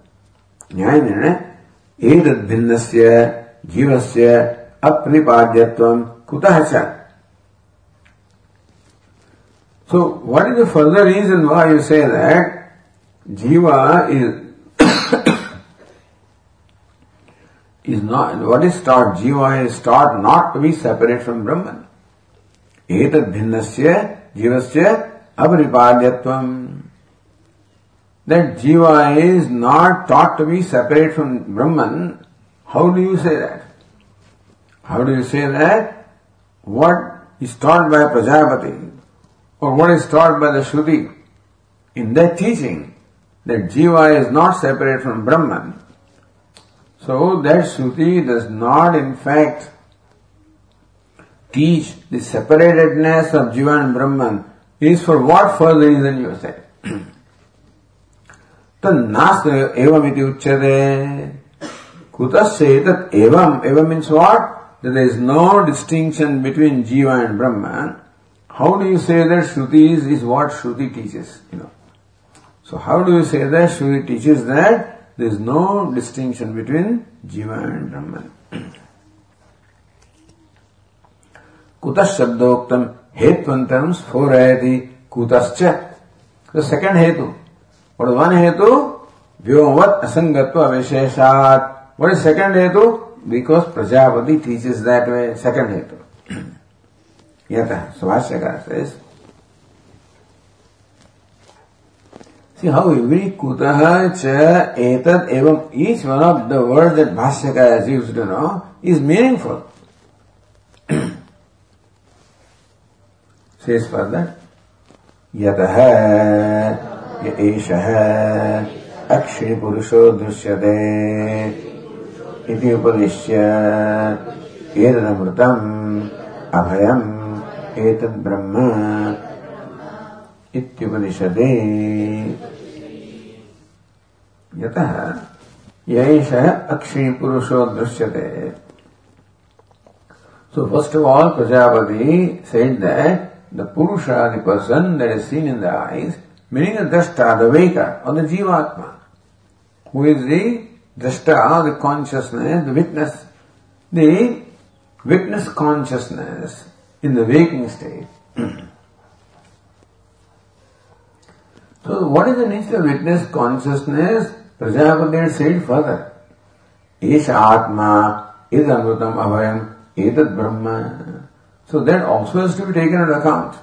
एतद् भिन्नस्य जीवस्य अप्रिपाद्यत्वं कुतः च So, what is the further reason why you say that jiva is is not what is taught? Jiva is taught not to be separate from Brahman. Etad bhinnasya jivasya aparipadyatvam. That jiva is not taught to be separate from Brahman. How do you say that? How do you say that? What is taught by Prajapati or what is taught by the Shruti in that teaching that jiva is not separate from Brahman. So that Shruti does not in fact teach the separatedness of jiva and Brahman is for what further reason you say? तन्नास्त्र एवमिति उच्यते कुतस्य एतत् एवम् एवं means what? That there is no distinction between jiva and Brahman. How do you say that Shruti is, is what Shruti teaches, you know? So how do you say that Shruti teaches that there is no distinction between Jiva and Brahman? कुतः शब्दोक्तम हेत्वंतरम स्फोरयति कुतश्च The second hetu. What is one hetu? Vyomvat asangatva avisheshat. What is second hetu? Because Prajapati teaches that way. Second hetu. Yata, Subhashyakara says. See how every kutaha cha etat evam each one of the words that Bhashyakara has used to know is meaningful. [COUGHS] says further, यतः य एषः अक्षिपुरुषो दृश्यते इति उपदिश्य एतदमृतम् अभयम् एतद् ब्रह्म इत्युपनिषदे। यतः यैषः so first of all Prajapati said that the पुरुष the person that is seen in the eyes meaning the दृष्टा the waker or the जीवात्मा हु इज़ द दृष्टा the consciousness the witness the witness consciousness in the waking state so, what is the nature of witness consciousness? Prajapati has said further. Isha Atma is Amritam Abhayam, Etat Brahma. So that also has to be taken into account.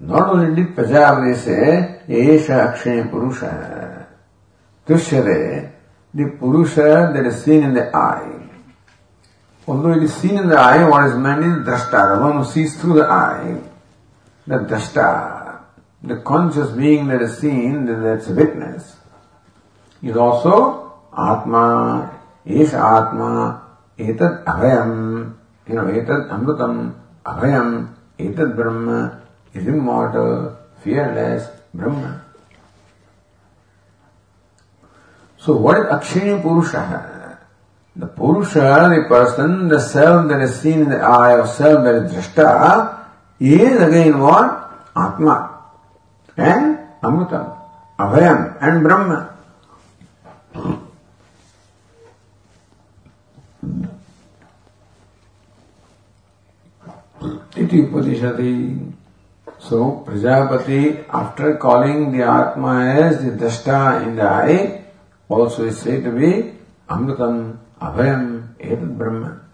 Not only did Prajapati say, Esha Akshay Purusha, Tushyade, the Purusha that is seen in the eye. Although it is seen in the eye, what is meant is drashta, the one who sees through the eye. The drashta, the conscious being that is seen, that's a witness, is also Atma, is Atma, etad abhayam, you know, etad amrutam, abhayam, etad brahma, is immortal, fearless, Brahma. So what is Akshaya Purusha? The Purusha, the person, the self that is seen in the eye of self that is drashta, is again what? Atma. And Amrutam, Abhayam and Brahma. Iti Upadishati. So, Prajapati, after calling the Atma as the Dashta in the eye, also is said to be Amritam, Abhayam, Etad Brahma.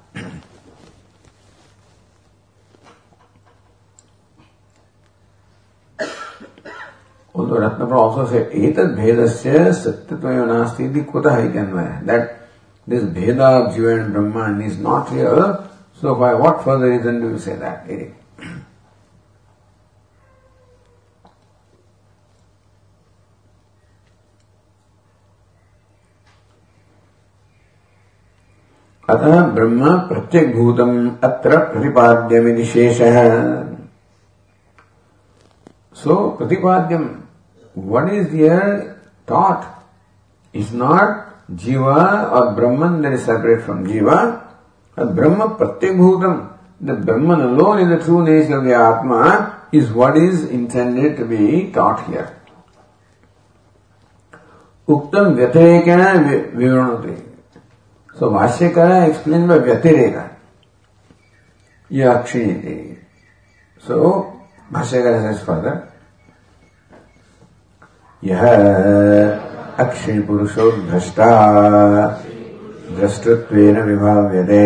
Although Ratnapra also said, Etad Bhedasya Satyatvayo Nasti Iti Kutah Ikanvaya. That this Bheda of Jiva and Brahman is not real. So by what further reason do you say that? अतः ब्रह्म प्रत्येक भूतम अत्र प्रतिपाद्यमिति शेषः सो प्रतिपाद्यम what is here taught is not jiva or brahman that is separate from jiva but brahma pratyek bhutam the brahman alone is the true nature of the atma is what is intended to be taught here uktam vyatayekana vivaranati So Bhashyakara explained by Vyatireka. Yakshini. So Bhashyakara says further. यह अक्षय पुरुषो भ्रष्टा द्रष्टृत्वेन विभाव्यते।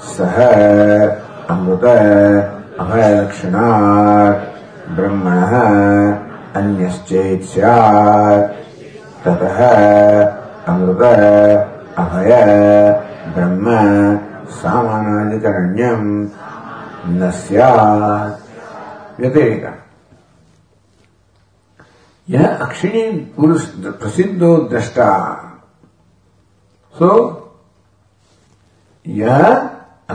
सह अमृत अभयलक्षणात्, ब्रह्मणः अन्यश्चेत् स्यात्। ततः अमृत अभय, ब्रह्म सामानाधिकरण्यम न व्यतिरेक। यह अक्षिणी पुरुष प्रसिद्धो दृष्टा सो यह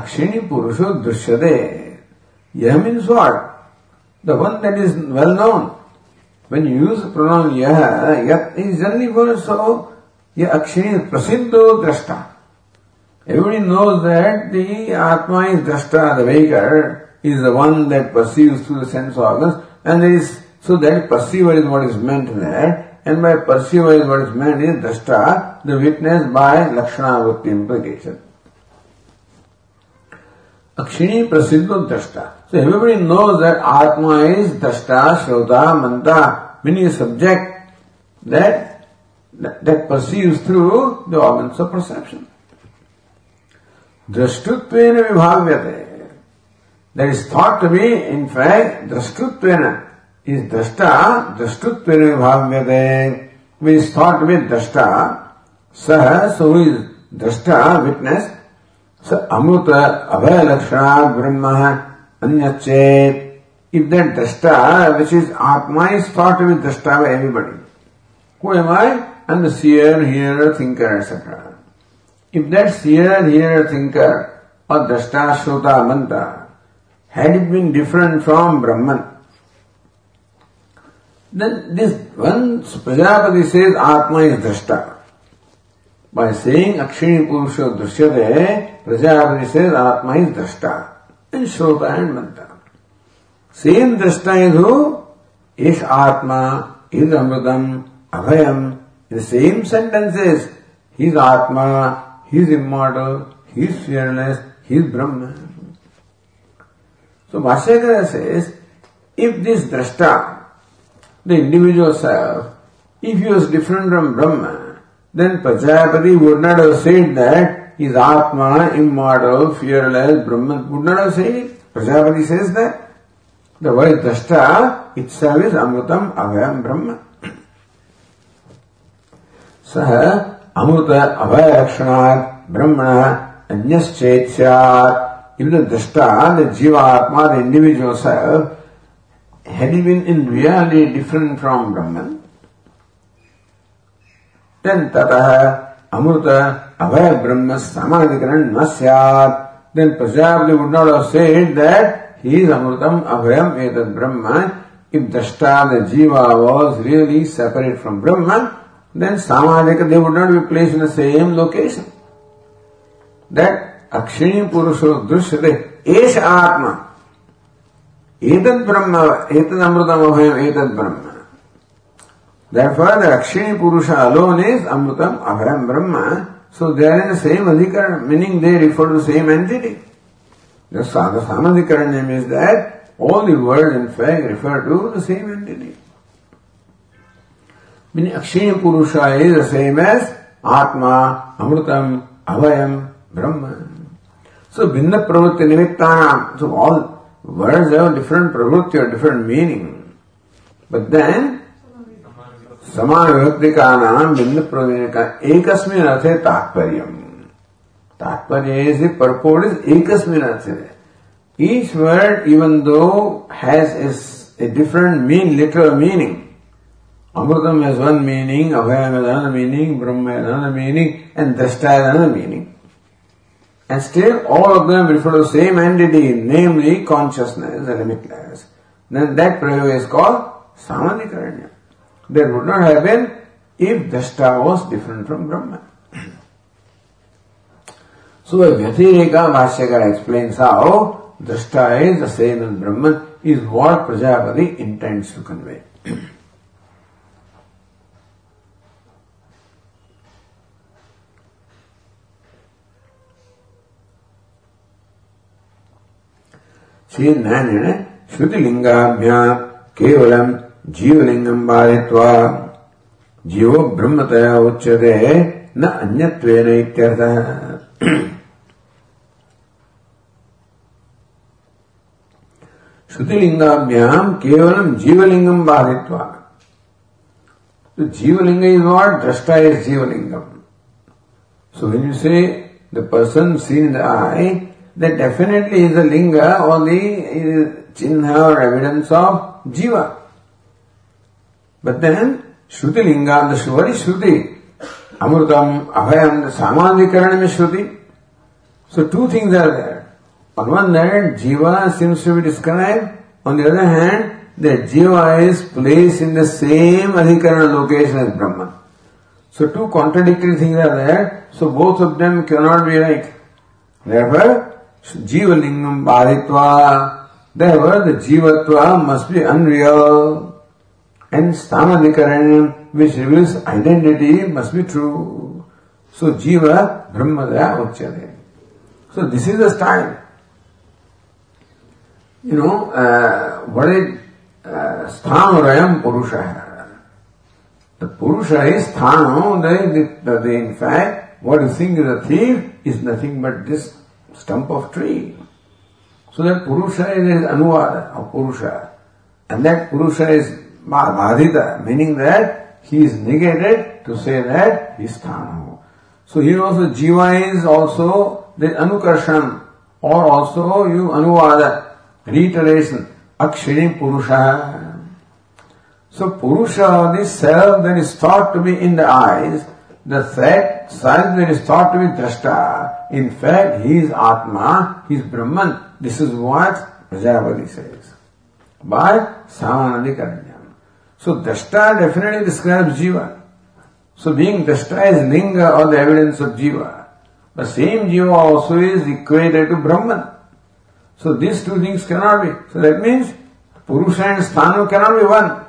अक्षिणी पुरुषो दृश्यते यह means what the one that is well known when you use the pronoun yah, yat is generally for so ये अक्षिणी प्रसिद्धो दृष्टा Everybody knows that the Atma is Drashta, the waker, is the one that perceives through the sense organs, and there is, so that perceiver is what is meant there, and by perceiver is what is meant is Drashta, the witness by Lakshana Vrutti implication. Akshini Prasiddho Drashta. So everybody knows that Atma is Drashta, Shrota, Manta, meaning subject that that, that perceives through the organs of perception. Drashtutvena vibhavyate. That is thought to be, in fact, drashtutvena इस दृष्टा दृष्टुत्व विभाग में गए इस thought में दृष्टा सह सो दृष्टा विटनेस स अमृत अभय लक्षणा ब्रह्म अन्य चेत इफ़ दैट दृष्टा विच इज़ आत्मा इज़ थॉट विद दृष्टा by everybody who am I and the hearer thinker etcetera if that seer hearer thinker or दृष्टा श्रोता मंत्र had been different from Brahman then this one Prajapati says Atma is drashta. By saying Akshini Purusha Drishyate, Prajapati says Atma is drashta. And Shrota and Manta. Same drashta is who? Is Atma, is Amritam, Abhayam, in the same sentences, he is Atma, he is immortal, he is fearless, he is Brahman. So Bhashyakara says, if this drashta, the individual self, if he was different from Brahma, then Prajapati would not have said that is Atma, immortal, fearless, Brahman, would not have said it. Prajapati says that. The word Drashta itself is Amrutam Abhayam Brahma. सह अमृत अभय लक्षणात् ब्रह्मण अन्यश्चेत स्यात् if the drashta, the jiva, the individual self, had he been in reality different from Brahman, then tatah amruta abhay brahma samadhikaran nasyat, then Prajapati would not have said that he is amrutam abhayam etad brahma. If drashta, the jiva was really separate from Brahman, then samadhika, they would not be placed in the same location. That akshini purusho drishyate, esha atma. Etad Brahma, Etad Amrutam Abhayam, Etad Brahma. Therefore, the Akshini Purusha alone is Amrutam Abhayam Brahma. So they are in the same adhikaran, meaning they refer to the same entity. The Samadhikaran name is that all the words in fact refer to the same entity. Meaning Akshini Purusha is the same as Atma, Amrutam, Abhayam, Brahma. So Bhinna Pravritti Nimittanam, so all Words have different pravrutti or different meaning. But then, समान विभक्ति का नाम भिन्न प्रवीण का एकस्मिन अर्थे तात्पर्य is the purport is ekasmin arthe. Each word, even though has is a different mean, literal meaning. Amrutam has one meaning, Abhayam has another meaning, Brahma has another meaning, and Drashta has another meaning. And still all of them refer to the same entity, namely consciousness, the limitless. Then that prayoga is called samadhikaranya. That would not have been if Drashta was different from Brahman. [CLEARS THROAT] so a Vyatireka Bhashyakara explains how Drashta is the same as Brahman is what Prajapati intends to convey. [CLEARS THROAT] Shri Narayan श्रुति लिंगाभ्या केवल जीवलिंगम बाधित्वा जीवो ब्रह्मतया उच्यते न अन्यत्वेन इत्यर्थः श्रुतिलिङ्गाभ्याम् केवलम् जीवलिंगम बाधित्वा तो जीवलिंग इज़ नॉट दृष्टा is जीवलिंगम so when you say the person seen the eye that definitely is a linga or the chinha or evidence of jiva. But then Shruti linga, and the what is Shruti? Amrutam, Abhayam, the Samadhikaranam is Shruti. So two things are there. On one hand, jiva seems to be described. On the other hand, the jiva is placed in the same adhikarana location as Brahman. So two contradictory things are there. So both of them cannot be right. Therefore, जीवलिंग बाधित्वा देवर जीवत्व must be unreal and स्थान अधिकरण which reviews identity must be true so जीव ब्रह्म दया उच्चते so this is the style you know what स्थान रयम पुरुष है द पुरुष इज़ स्थान in fact what is a is nothing but this stump of tree. So that Purusha is Anuvada of Purusha. And that Purusha is Badhita, meaning that he is negated to say that he is Sthanu. So here also Jiva is also the Anukarshan or also you Anuvada, reiteration, Akshini Purusha. So Purusha, this self that is thought to be in the eyes, the fact, that is thought to be Drashta, in fact, he is Atma, he is Brahman. This is what Prajapati says. By Samanadikaranyam. So Drashta definitely describes Jiva. So being Drashta is Linga or the evidence of Jiva. The same Jiva also is equated to Brahman. So these two things cannot be. So that means Purusha and Sthanu cannot be one.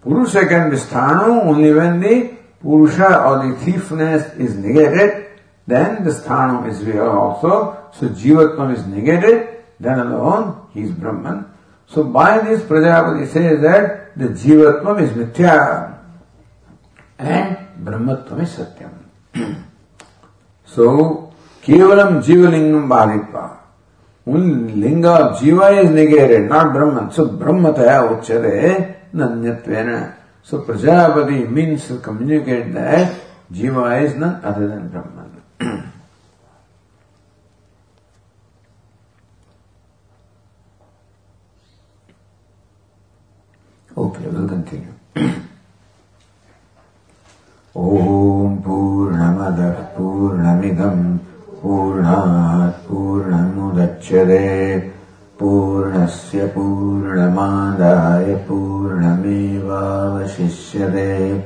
Purusha can be Sthanu only when the Purusha or the thiefness is negated then the sthanam is real also. So jivatvam is negated, then alone he is Brahman. So by this Prajapati says that the jivatvam is mithya. and Brahmatvam is Satyam. so, Kevalam Jivalingam Bhaditva. Only linga of Jiva is negated, not Brahman. So, Brahmataya Uchare Nanyatvena. So, Prajapati means to communicate that Jiva is none other than Brahman. Okay, we'll continue. ॐ पूर्णमदः पूर्णमिदम् पूर्णात् पूर्णमुदच्यते पूर्णस्य पूर्णमादाय पूर्णमेवावशिष्यते।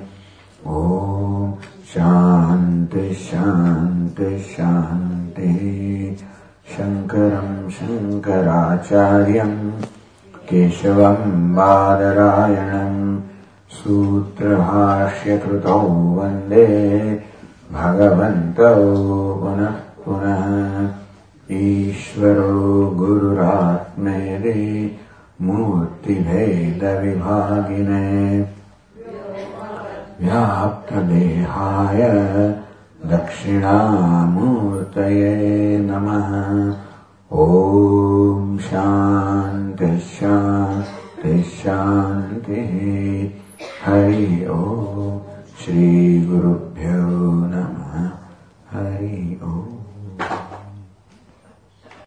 ॐ शान्ति शान्ति शान्तिः। शङ्करम् शङ्कराचार्यम् केशवम् बादरायणम् सूत्रभाष्यकृतौ वन्दे भगवन्तौ पुनः पुनः ईश्वरो गुरुरात्मेरे मूर्तिभेदविभागिने व्याप्तदेहाय दक्षिणामूर्तये नमः। ॐ शान्तिशान्तिशान्तिः हरि ॐ श्रीगुरुभ्यो नमः। हरि ओ